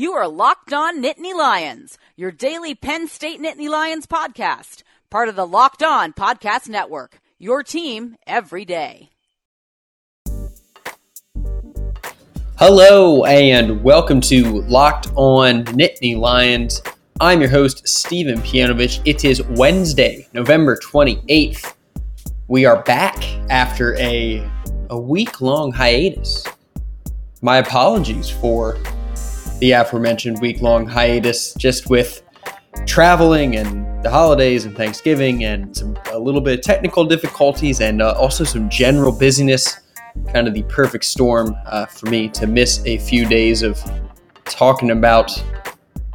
You are Locked On Nittany Lions, your daily Penn State Nittany Lions podcast, part of the Locked On Podcast Network. Your team every day. Hello and welcome to Locked On Nittany Lions. I'm your host, Stephen Pianovich. It is Wednesday, November 28th. We are back after a, a week long hiatus. My apologies for the aforementioned week long hiatus just with traveling and the holidays and Thanksgiving and some, a little bit of technical difficulties and uh, also some general busyness. Kind of the perfect storm uh, for me to miss a few days of talking about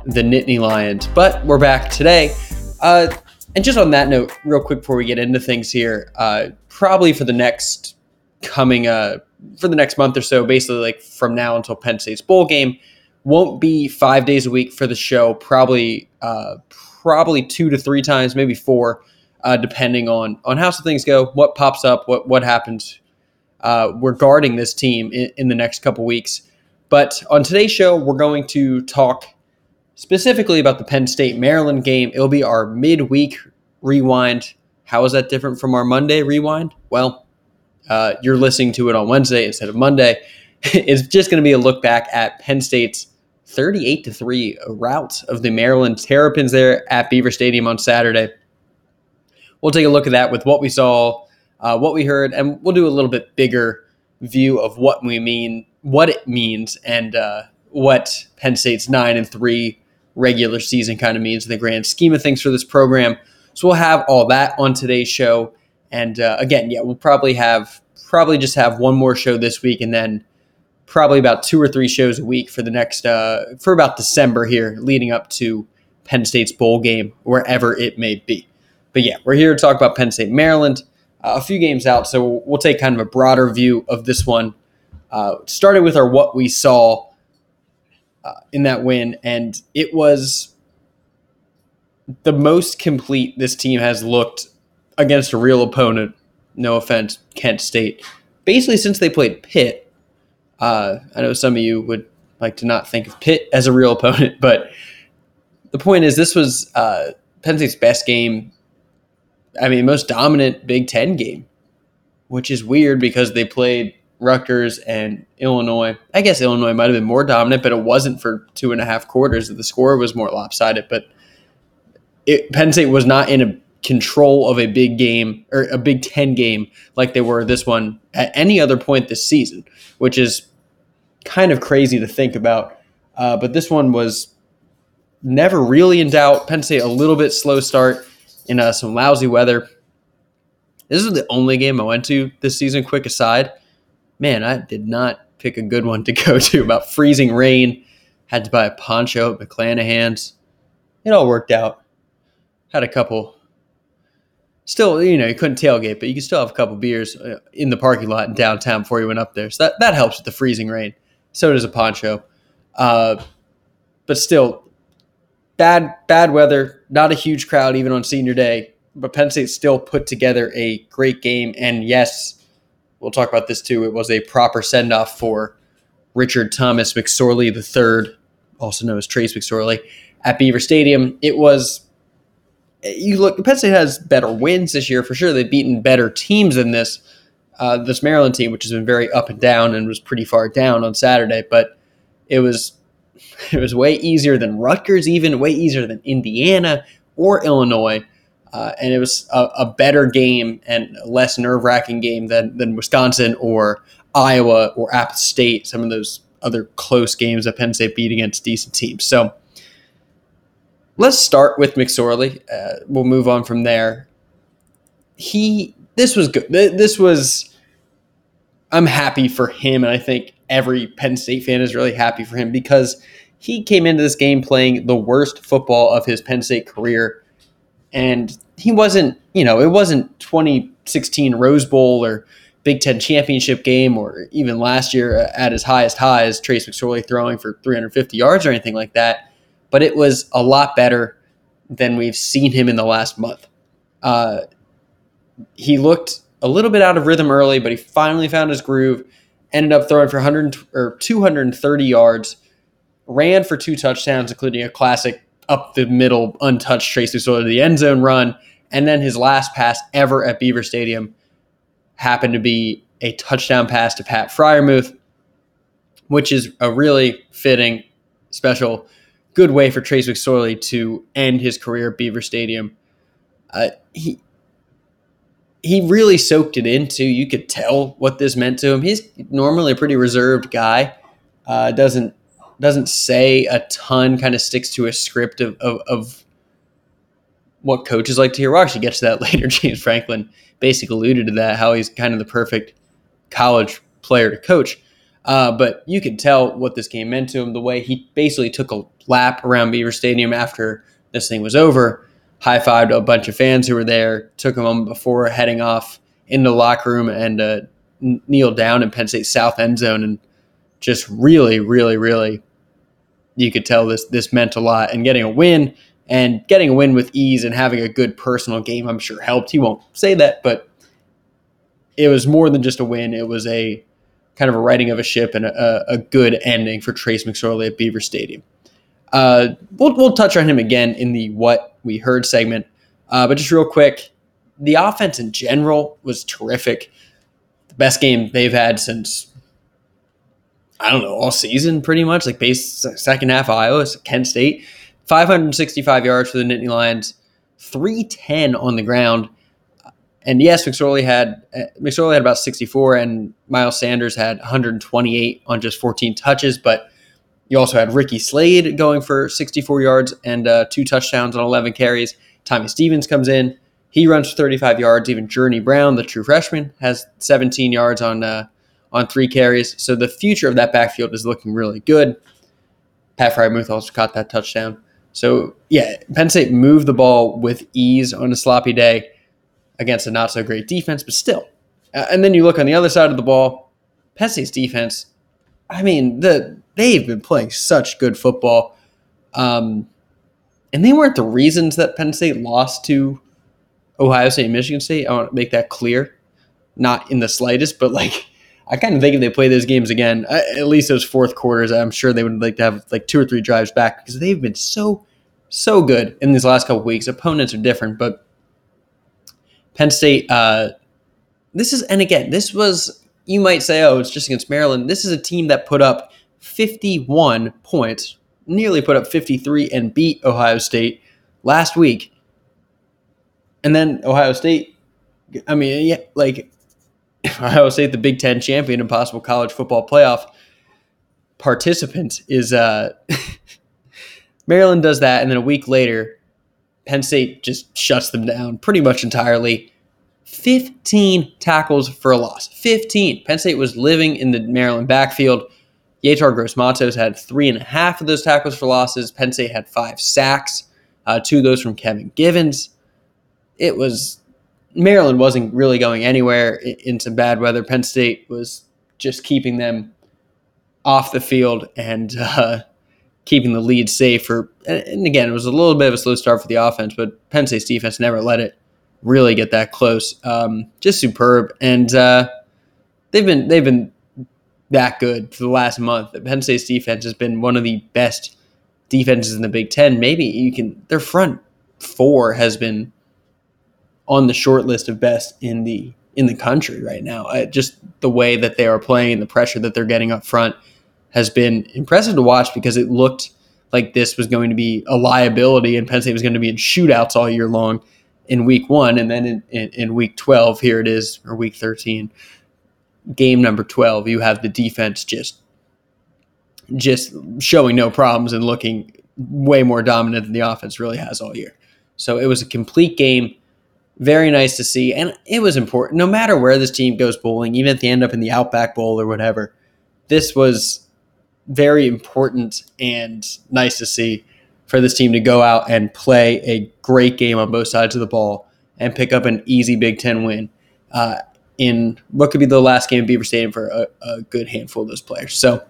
the Nittany Lions. But we're back today. Uh, and just on that note, real quick before we get into things here, uh, probably for the next coming, uh, for the next month or so, basically like from now until Penn State's bowl game, won't be five days a week for the show. Probably, uh, probably two to three times, maybe four, uh, depending on on how some things go, what pops up, what what happens uh, regarding this team in, in the next couple weeks. But on today's show, we're going to talk specifically about the Penn State Maryland game. It'll be our midweek rewind. How is that different from our Monday rewind? Well, uh, you're listening to it on Wednesday instead of Monday. it's just going to be a look back at Penn State's 38 to 3 rout of the Maryland Terrapins there at Beaver Stadium on Saturday. We'll take a look at that with what we saw, uh, what we heard, and we'll do a little bit bigger view of what we mean, what it means, and uh, what Penn State's 9 and 3 regular season kind of means in the grand scheme of things for this program. So we'll have all that on today's show. And uh, again, yeah, we'll probably have probably just have one more show this week, and then probably about two or three shows a week for the next uh, for about December here, leading up to Penn State's bowl game, wherever it may be. But yeah, we're here to talk about Penn State, Maryland. Uh, a few games out, so we'll take kind of a broader view of this one. Uh, started with our what we saw uh, in that win, and it was the most complete this team has looked against a real opponent. No offense, Kent State. Basically, since they played Pitt, uh, I know some of you would like to not think of Pitt as a real opponent, but the point is, this was uh, Penn State's best game. I mean, most dominant Big Ten game, which is weird because they played Rutgers and Illinois. I guess Illinois might have been more dominant, but it wasn't for two and a half quarters. The score was more lopsided, but it, Penn State was not in a control of a big game or a Big Ten game like they were this one at any other point this season, which is kind of crazy to think about. Uh, but this one was never really in doubt. Penn State a little bit slow start in uh, some lousy weather. This is the only game I went to this season. Quick aside, man, I did not pick a good one to go to about freezing rain. Had to buy a poncho at McLanahan's. It all worked out. Had a couple. Still, you know, you couldn't tailgate, but you could still have a couple beers uh, in the parking lot in downtown before you went up there. So that, that helps with the freezing rain. So does a poncho. Uh, but still, bad bad weather. Not a huge crowd even on senior day. But Penn State still put together a great game. And yes, we'll talk about this too. It was a proper send off for Richard Thomas McSorley III, also known as Trace McSorley, at Beaver Stadium. It was you look. Penn State has better wins this year for sure. They've beaten better teams than this. Uh, this Maryland team, which has been very up and down and was pretty far down on Saturday, but it was it was way easier than Rutgers, even way easier than Indiana or Illinois. Uh, and it was a, a, better game and less nerve wracking game than, than Wisconsin or Iowa or App State, some of those other close games that Penn State beat against decent teams. So let's start with McSorley. Uh, we'll move on from there. He, this was good. This was, I'm happy for him. And I think every Penn State fan is really happy for him because he came into this game playing the worst football of his Penn State career. And he wasn't, you know, it wasn't 2016 Rose Bowl or Big Ten championship game or even last year at his highest highs, Trace McSorley throwing for 350 yards or anything like that. But it was a lot better than we've seen him in the last month. Uh, he looked a little bit out of rhythm early, but he finally found his groove. Ended up throwing for 100 or 230 yards, ran for two touchdowns, including a classic up the middle, untouched Trace McSorley to the end zone run. And then his last pass ever at Beaver Stadium happened to be a touchdown pass to Pat Freiermuth, which is a really fitting, special, good way for Trace McSorley to end his career at Beaver Stadium. Uh, he he really soaked it into. You could tell what this meant to him. He's normally a pretty reserved guy. Uh, doesn't doesn't say a ton. Kind of sticks to a script of, of, of what coaches like to hear. We'll actually get to that later. James Franklin basically alluded to that. How he's kind of the perfect college player to coach. Uh, but you could tell what this game meant to him. The way he basically took a lap around Beaver Stadium after this thing was over high fived a bunch of fans who were there, took a moment before heading off into the locker room and uh, kneeled down in Penn State South end zone and just really, really, really, you could tell this this meant a lot. And getting a win and getting a win with ease and having a good personal game, I'm sure helped. He won't say that, but it was more than just a win. It was a kind of a righting of a ship and a, a good ending for Trace McSorley at Beaver Stadium. Uh, we'll, we'll touch on him again in the what we heard segment. Uh, but just real quick, the offense in general was terrific. The best game they've had since I don't know all season, pretty much. Like base second half Iowa, Kent State, 565 yards for the Nittany Lions, 310 on the ground. And yes, McSorley had McSorley had about 64, and Miles Sanders had 128 on just 14 touches, but you also had Ricky Slade going for 64 yards and uh, two touchdowns on 11 carries. Tommy Stevens comes in. He runs for 35 yards. Even Journey Brown, the true freshman, has 17 yards on uh, on three carries. So the future of that backfield is looking really good. Pat Freiermuth also caught that touchdown. So yeah, Penn State moved the ball with ease on a sloppy day against a not so great defense, but still. Uh, and then you look on the other side of the ball, Penn State's defense. I mean, the they've been playing such good football. Um, and they weren't the reasons that Penn State lost to Ohio State and Michigan State. I want to make that clear. Not in the slightest, but like I kind of think if they play those games again, at least those fourth quarters, I'm sure they would like to have like two or three drives back because they've been so so good in these last couple weeks. Opponents are different, but Penn State. Uh, this is and again, this was you might say, oh, it's just against Maryland. This is a team that put up 51 points, nearly put up 53 and beat Ohio State last week. And then Ohio State, I mean, yeah, like Ohio State, the Big Ten champion and possible college football playoff participant, is uh, Maryland does that. And then a week later, Penn State just shuts them down pretty much entirely. 15 tackles for a loss. 15. Penn State was living in the Maryland backfield. Yetur Gross Matos had three and a half of those tackles for losses. Penn State had five sacks, uh, two of those from Kevin Givens. It was Maryland wasn't really going anywhere in some bad weather. Penn State was just keeping them off the field and uh, keeping the lead safe. For and again, it was a little bit of a slow start for the offense, but Penn State's defense never let it really get that close. Um, just superb, and uh, they've been they've been that good for the last month. Penn State's defense has been one of the best defenses in the Big Ten. Maybe you can their front four has been on the short list of best in the in the country right now. Uh, just the way that they are playing, the pressure that they're getting up front has been impressive to watch because it looked like this was going to be a liability and Penn State was going to be in shootouts all year long in week one. And then in, in, in week 12, here it is, or week 13, game number 12, you have the defense just just showing no problems and looking way more dominant than the offense really has all year. So it was a complete game. Very nice to see. And it was important. No matter where this team goes bowling, even if they end up in the Outback Bowl or whatever, this was very important and nice to see for this team to go out and play a great game on both sides of the ball and pick up an easy Big Ten win. Uh, in what could be the last game of Beaver Stadium for a, a good handful of those players. So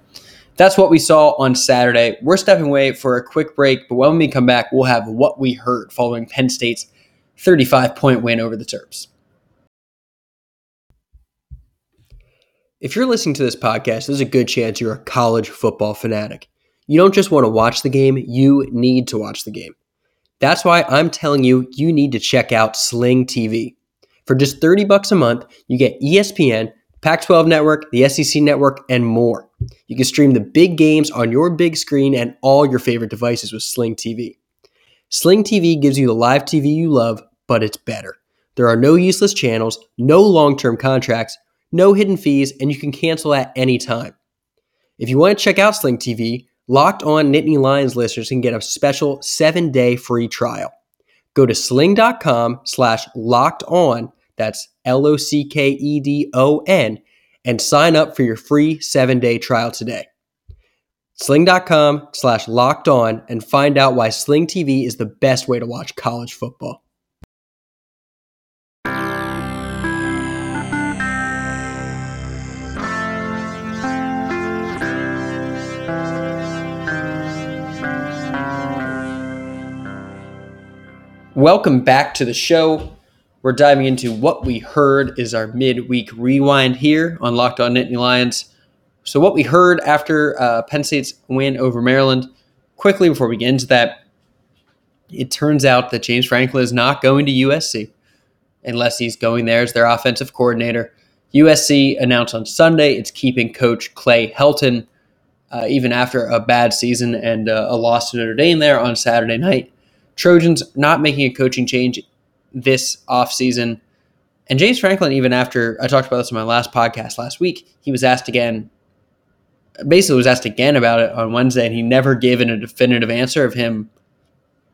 that's what we saw on Saturday. We're stepping away for a quick break, but when we come back, we'll have what we heard following Penn State's 35 point win over the Terps. If you're listening to this podcast, there's a good chance you're a college football fanatic. You don't just want to watch the game, you need to watch the game. That's why I'm telling you, you need to check out Sling TV. For just 30 bucks a month, you get ESPN, Pac 12 Network, the SEC Network, and more. You can stream the big games on your big screen and all your favorite devices with Sling TV. Sling TV gives you the live TV you love, but it's better. There are no useless channels, no long term contracts, no hidden fees, and you can cancel at any time. If you want to check out Sling TV, Locked On Nittany Lions listeners can get a special seven day free trial. Go to sling.com slash locked on, that's L O C K E D O N, and sign up for your free seven day trial today. Sling.com slash locked on and find out why Sling TV is the best way to watch college football. Welcome back to the show. We're diving into what we heard is our midweek rewind here on Locked On Nittany Lions. So, what we heard after uh, Penn State's win over Maryland, quickly before we get into that, it turns out that James Franklin is not going to USC unless he's going there as their offensive coordinator. USC announced on Sunday it's keeping coach Clay Helton, uh, even after a bad season and uh, a loss to Notre Dame there on Saturday night. Trojans not making a coaching change this offseason. And James Franklin, even after I talked about this in my last podcast last week, he was asked again, basically was asked again about it on Wednesday, and he never gave a definitive answer of him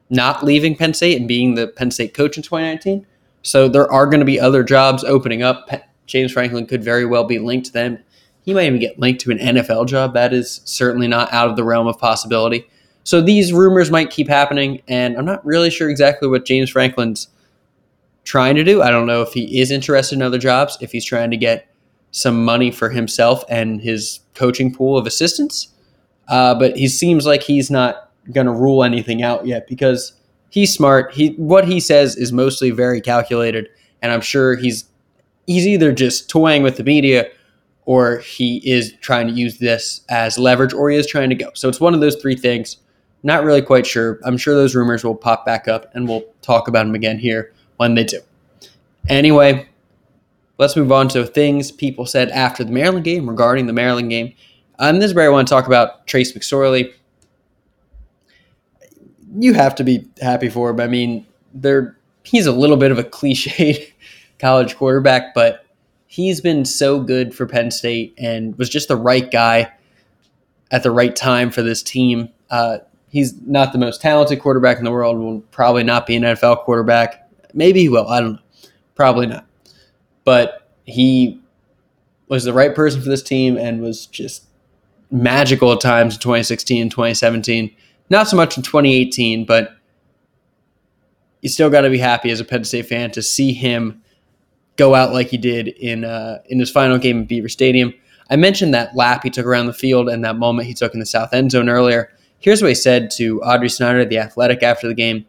not leaving Penn State and being the Penn State coach in 2019. So there are going to be other jobs opening up. James Franklin could very well be linked to them. He might even get linked to an NFL job. That is certainly not out of the realm of possibility. So these rumors might keep happening, and I'm not really sure exactly what James Franklin's trying to do. I don't know if he is interested in other jobs, if he's trying to get some money for himself and his coaching pool of assistants. Uh, but he seems like he's not going to rule anything out yet because he's smart. He what he says is mostly very calculated, and I'm sure he's he's either just toying with the media or he is trying to use this as leverage or he is trying to go. So it's one of those three things. Not really quite sure. I'm sure those rumors will pop back up and we'll talk about them again here when they do. Anyway, let's move on to things people said after the Maryland game regarding the Maryland game. Um, this is where I want to talk about Trace McSorley. You have to be happy for him. I mean, they he's a little bit of a cliched college quarterback, but he's been so good for Penn State and was just the right guy at the right time for this team. Uh, he's not the most talented quarterback in the world. Will probably not be an NFL quarterback. Maybe he will. I don't know. Probably not. But he was the right person for this team and was just magical at times in 2016 and 2017. Not so much in 2018, but you still got to be happy as a Penn State fan to see him go out like he did in uh, in his final game at Beaver Stadium. I mentioned that lap he took around the field and that moment he took in the south end zone earlier. Here's what he said to Audrey Snyder, the athletic, after the game.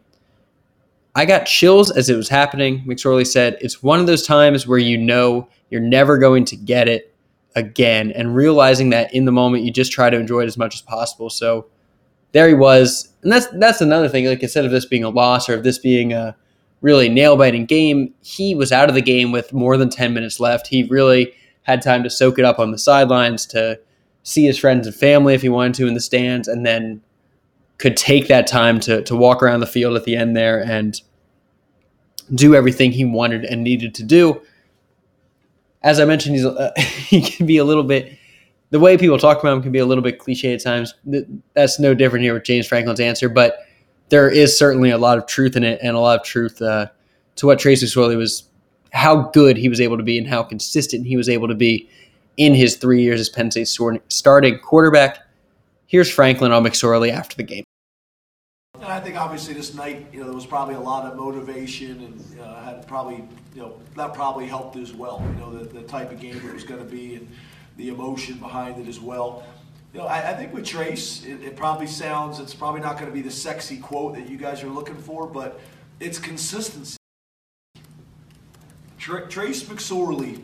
I got chills as it was happening. McSorley said, It's one of those times where you know you're never going to get it again, and realizing that in the moment you just try to enjoy it as much as possible. So there he was. And that's that's another thing. Like instead of this being a loss or of this being a really nail biting game, he was out of the game with more than 10 minutes left. He really had time to soak it up on the sidelines, to see his friends and family if he wanted to in the stands, and then could take that time to to walk around the field at the end there and do everything he wanted and needed to do. As I mentioned, he's uh, he can be a little bit the way people talk about him can be a little bit cliche at times. That's no different here with James Franklin's answer, but there is certainly a lot of truth in it and a lot of truth uh, to what Trace McSorley was, how good he was able to be and how consistent he was able to be in his three years as Penn State's starting quarterback. Here's Franklin on McSorley after the game. And I think obviously this night, you know, there was probably a lot of motivation and uh, had probably, you know, that probably helped as well. You know, the, the type of game it was going to be and the emotion behind it as well. You know, I, I think with Trace, it, it probably sounds, it's probably not going to be the sexy quote that you guys are looking for, but it's consistency. Tra- Trace McSorley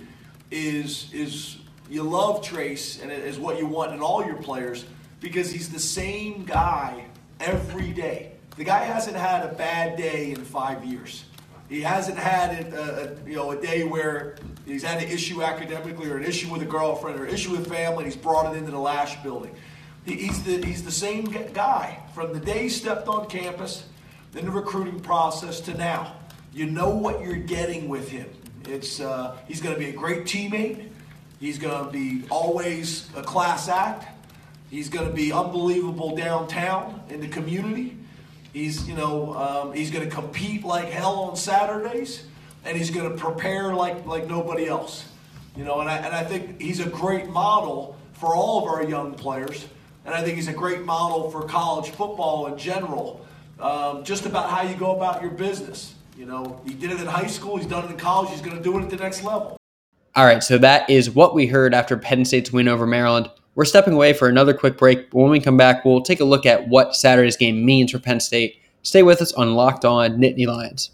is is you love Trace and it is what you want in all your players because he's the same guy every day. The guy hasn't had a bad day in five years. He hasn't had a, a, you know a day where he's had an issue academically or an issue with a girlfriend or an issue with family. and He's brought it into the Lasch building. He, he's the he's the same guy from the day he stepped on campus, in the recruiting process to now. You know what you're getting with him. It's uh, he's going to be a great teammate. He's going to be always a class act. He's going to be unbelievable downtown in the community. He's, you know, um, he's going to compete like hell on Saturdays, and he's going to prepare like like nobody else. You know, and I, and I think he's a great model for all of our young players, and I think he's a great model for college football in general. Um, just about how you go about your business. You know, he did it in high school. He's done it in college. He's going to do it at the next level. All right, so that is what we heard after Penn State's win over Maryland. We're stepping away for another quick break. But when we come back, we'll take a look at what Saturday's game means for Penn State. Stay with us on Locked On Nittany Lions.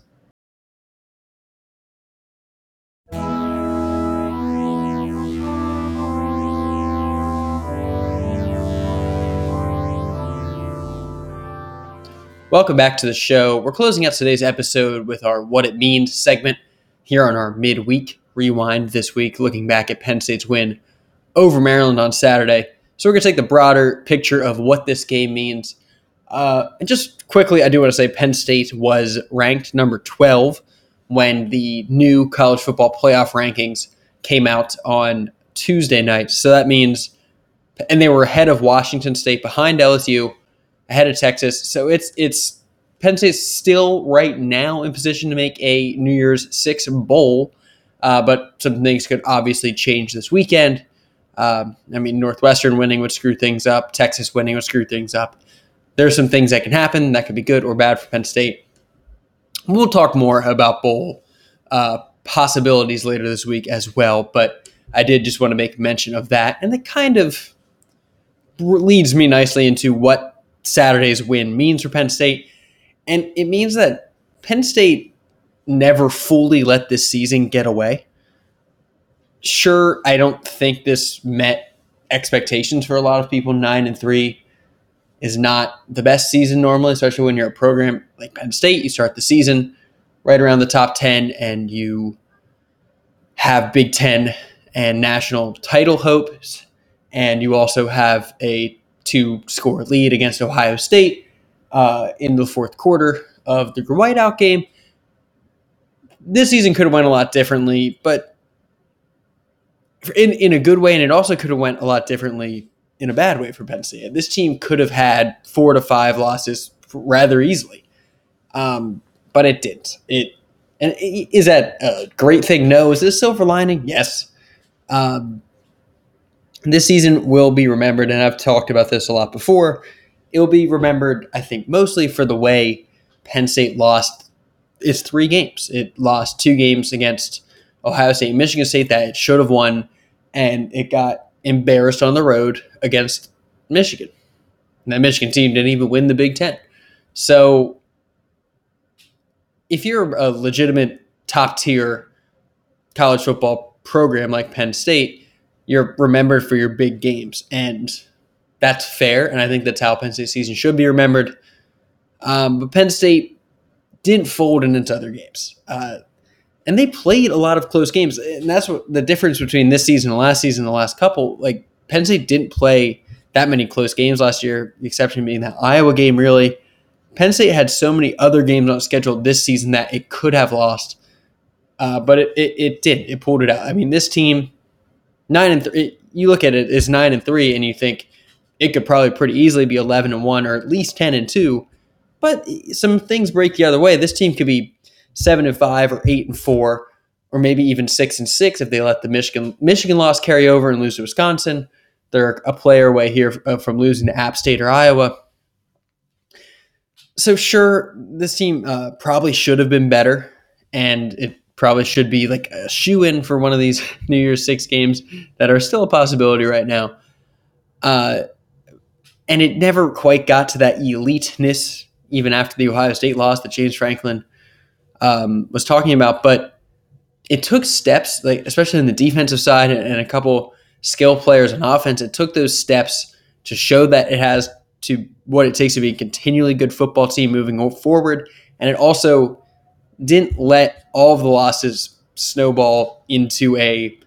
Welcome back to the show. We're closing out today's episode with our What It Means segment here on our midweek rewind this week, looking back at Penn State's win over Maryland on Saturday. So we're going to take the broader picture of what this game means. Uh, and just quickly, I do want to say Penn State was ranked number 12 when the new college football playoff rankings came out on Tuesday night. So that means, and they were ahead of Washington State, behind LSU, ahead of Texas. So it's it's Penn State's still right now in position to make a New Year's Six bowl, uh, but some things could obviously change this weekend. Um, I mean, Northwestern winning would screw things up. Texas winning would screw things up. There's some things that can happen that could be good or bad for Penn State. We'll talk more about bowl uh, possibilities later this week as well, but I did just want to make mention of that, and it kind of leads me nicely into what Saturday's win means for Penn State, and it means that Penn State never fully let this season get away sure, I don't think this met expectations for a lot of people. Nine and three is not the best season normally, especially when you're a program like Penn State. You start the season right around the top 10 and you have Big Ten and national title hopes. And you also have a two score lead against Ohio State uh, in the fourth quarter of the whiteout game. This season could have went a lot differently, but in in a good way, and it also could have went a lot differently in a bad way for Penn State. This team could have had four to five losses rather easily, um, but it didn't. It and is that a great thing? No. Is this silver lining? Yes. Um, this season will be remembered, and I've talked about this a lot before. It will be remembered, I think, mostly for the way Penn State lost its three games. It lost two games against Ohio State, Michigan State that it should have won and it got embarrassed on the road against Michigan. And that Michigan team didn't even win the Big Ten. So if you're a legitimate top tier college football program like Penn State, you're remembered for your big games. And that's fair. And I think that's how Penn State season should be remembered. Um, but Penn State didn't fold into other games. Uh, and they played a lot of close games. And that's what the difference between this season and last season, the last couple. Like Penn State didn't play that many close games last year, the exception being that Iowa game. Really, Penn State had so many other games on schedule this season that it could have lost, uh, but it, it it did. It pulled it out. I mean, this team nine and three. You look at it nine and three, and you think it could probably pretty easily be eleven and one or at least ten and two. But some things break the other way. This team could be seven and five or eight and four, or maybe even six and six if they let the Michigan Michigan loss carry over and lose to Wisconsin. They're a player away here uh, from losing to App State or Iowa. So sure, this team uh, probably should have been better, and it probably should be like a shoe in for one of these New Year's Six games that are still a possibility right now. Uh, and it never quite got to that eliteness, even after the Ohio State loss that James Franklin um, was talking about, but it took steps, like especially in the defensive side and, and a couple skill players on offense. It took those steps to show that it has to what it takes to be a continually good football team moving forward. And it also didn't let all of the losses snowball into a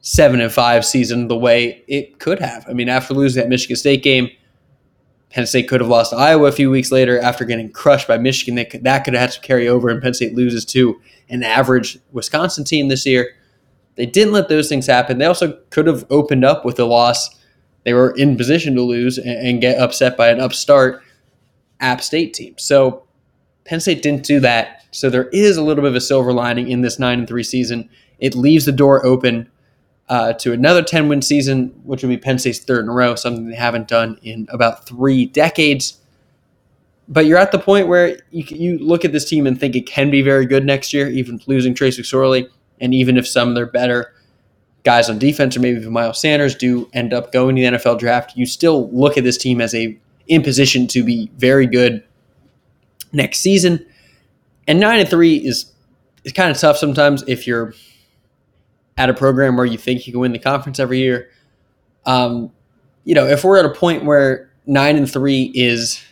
seven and five season the way it could have. I mean, after losing that Michigan State game, Penn State could have lost to Iowa a few weeks later after getting crushed by Michigan. They could, that could have had to carry over, and Penn State loses to an average Wisconsin team this year. They didn't let those things happen. They also could have opened up with a loss. They were in position to lose and, and get upset by an upstart App State team. So Penn State didn't do that. So there is a little bit of a silver lining in this nine and three season. It leaves the door open uh, to another 10 win season, which would be Penn State's third in a row, something they haven't done in about three decades. But you're at the point where you, you look at this team and think it can be very good next year, even losing Trace McSorley, and even if some of their better guys on defense or maybe even Miles Sanders do end up going to the NFL draft, you still look at this team as a in position to be very good next season. And nine and three is is kind of tough sometimes if you're at a program where you think you can win the conference every year. Um, you know, if we're at a point where nine and three is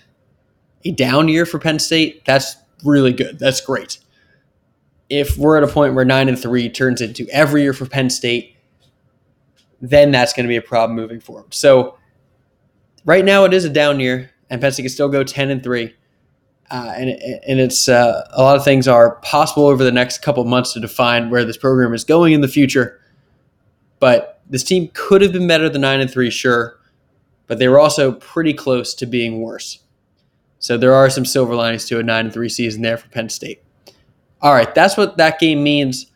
a down year for Penn State, that's really good. That's great. If we're at a point where nine and three turns into every year for Penn State, then that's going to be a problem moving forward. So right now it is a down year, and Penn State can still go ten and three. Uh, and and it's uh, a lot of things are possible over the next couple months to define where this program is going in the future. But this team could have been better than nine and three, sure, but they were also pretty close to being worse. So there are some silver linings to a nine and three season there for Penn State. All right, that's what that game means.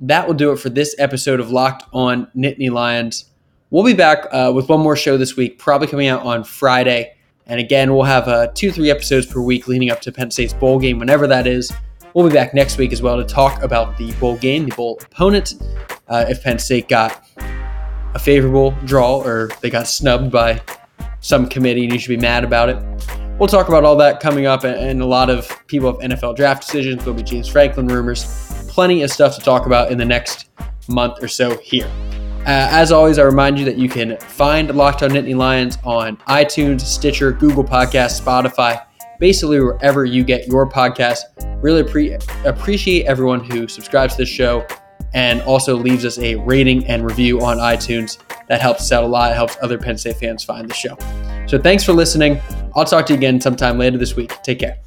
That will do it for this episode of Locked On Nittany Lions. We'll be back uh, with one more show this week, probably coming out on Friday. And again, we'll have uh, two, three episodes per week leading up to Penn State's bowl game, whenever that is. We'll be back next week as well to talk about the bowl game, the bowl opponent. Uh, if Penn State got a favorable draw or they got snubbed by some committee and you should be mad about it. We'll talk about all that coming up and a lot of people have NFL draft decisions. There'll be James Franklin rumors. Plenty of stuff to talk about in the next month or so here. Uh, as always, I remind you that you can find Locked On Nittany Lions on iTunes, Stitcher, Google Podcasts, Spotify, basically wherever you get your podcast. Really pre- appreciate everyone who subscribes to this show and also leaves us a rating and review on iTunes. That helps out a lot. It helps other Penn State fans find the show. So thanks for listening. I'll talk to you again sometime later this week. Take care.